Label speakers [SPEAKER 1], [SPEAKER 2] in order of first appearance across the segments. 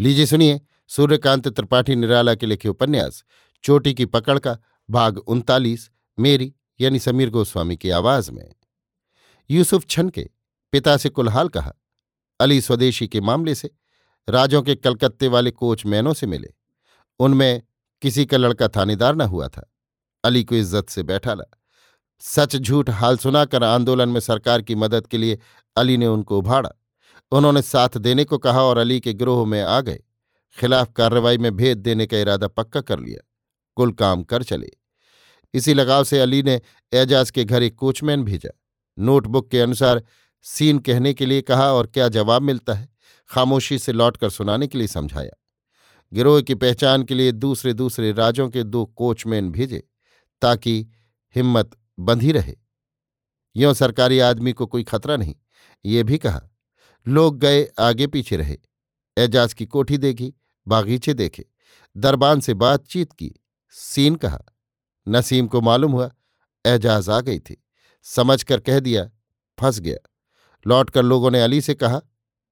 [SPEAKER 1] लीजिए सुनिए, सूर्यकांत त्रिपाठी निराला के लिखे उपन्यास, चोटी की पकड़ का भाग उनतालीस, मेरी यानी समीर गोस्वामी की आवाज़ में। यूसुफ छन के पिता से कुलहाल कहा, अली स्वदेशी के मामले से राजों के कलकत्ते वाले कोच मैनों से मिले। उनमें किसी का लड़का थानेदार न हुआ था। अली को इज़्ज़त से बैठा ला सच झूठ हाल सुनाकर आंदोलन में सरकार की मदद के लिए अली ने उनको उभाड़ा। उन्होंने साथ देने को कहा और अली के गिरोह में आ गए। खिलाफ कार्रवाई में भेद देने का इरादा पक्का कर लिया। कुल काम कर चले। इसी लगाव से अली ने एजाज के घर एक कोचमैन भेजा। नोटबुक के अनुसार सीन कहने के लिए कहा और क्या जवाब मिलता है? खामोशी से लौटकर सुनाने के लिए समझाया। गिरोह की पहचान के लिए दूसरे दूसरे राज्यों के दो कोचमैन भेजे ताकि हिम्मत बंधी रहे। यों सरकारी आदमी को कोई खतरा नहीं, ये भी कहा। लोग गए, आगे पीछे रहे। एजाज की कोठी देखी, बागीचे देखे, दरबान से बातचीत की। सीन कहा, नसीम को मालूम हुआ, एजाज आ गई थी। समझ कर कह दिया, फंस गया। लौटकर लोगों ने अली से कहा,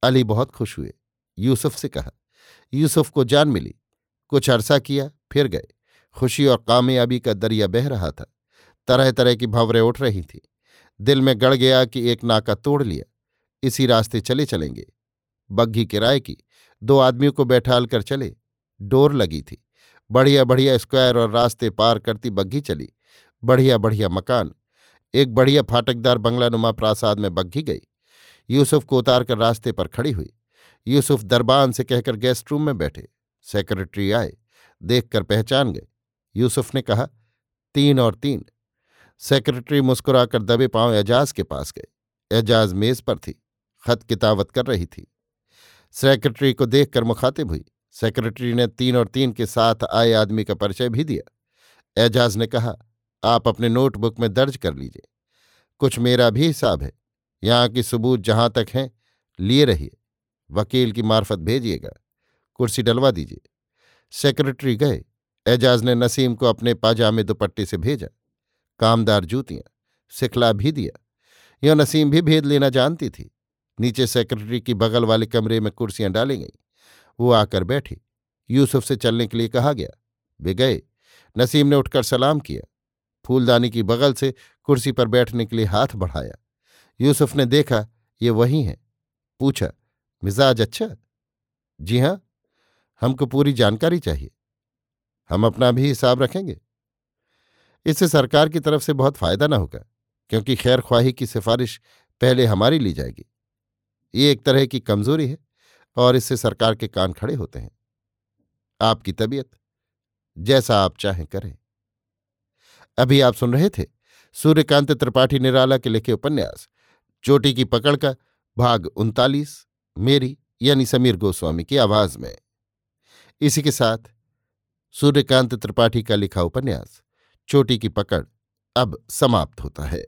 [SPEAKER 1] अली बहुत खुश हुए। यूसुफ से कहा, यूसुफ को जान मिली। कुछ अरसा किया, फिर गए। खुशी और कामयाबी का दरिया बह रहा था। तरह तरह की भवरें उठ रही थी। दिल में गड़ गया कि एक नाका तोड़ लिया। इसी रास्ते चले चलेंगे। बग्घी किराए की। दो आदमियों को बैठाल कर चले। डोर लगी थी। बढ़िया बढ़िया स्क्वायर और रास्ते पार करती बग्घी चली। बढ़िया बढ़िया मकान। एक बढ़िया फाटकदार बंगलानुमा प्रासाद में बग्घी गई। यूसुफ को उतार कर रास्ते पर खड़ी हुई। यूसुफ दरबान से कहकर गेस्ट रूम में बैठे। सेक्रेटरी आए। देखकर पहचान गए। यूसुफ ने कहा, तीन और तीन। सेक्रेटरी मुस्कुराकर दबे पाँव एजाज के पास गए। एजाज मेज पर थी। खत किताबत कर रही थी। सेक्रेटरी को देखकर मुखातिब हुई। सेक्रेटरी ने तीन और तीन के साथ आए आदमी का परिचय भी दिया। एजाज ने कहा, आप अपने नोटबुक में दर्ज कर लीजिए। कुछ मेरा भी हिसाब है। यहाँ की सबूत जहाँ तक हैं, लिए रहिए। वकील की मार्फत भेजिएगा। कुर्सी डलवा दीजिए। सेक्रेटरी गए। एजाज ने नसीम को अपने पाजामे दुपट्टे से भेजा। कामदार जूतियाँ, सिखला भी दिया। यह नसीम भी भेद लेना जानती थी। नीचे सेक्रेटरी की बगल वाले कमरे में कुर्सियाँ डाली गईं। वो आकर बैठी। यूसुफ से चलने के लिए कहा गया, वे गए। नसीम ने उठकर सलाम किया। फूलदानी की बगल से कुर्सी पर बैठने के लिए हाथ बढ़ाया। यूसुफ ने देखा, ये वही है। पूछा, मिजाज अच्छा? जी हाँ। हमको पूरी जानकारी चाहिए। हम अपना भी हिसाब रखेंगे। इससे सरकार की तरफ़ से बहुत फ़ायदा न होगा, क्योंकि खैर ख्वाही की सिफारिश पहले हमारी ली जाएगी। ये एक तरह की कमज़ोरी है और इससे सरकार के कान खड़े होते हैं। आपकी तबीयत, जैसा आप चाहें करें। अभी आप सुन रहे थे सूर्यकांत त्रिपाठी निराला के लिखे उपन्यास, चोटी की पकड़ का भाग उनतालीस, मेरी यानी समीर गोस्वामी की आवाज़ में। इसी के साथ सूर्यकांत त्रिपाठी का लिखा उपन्यास, चोटी की पकड़ अब समाप्त होता है।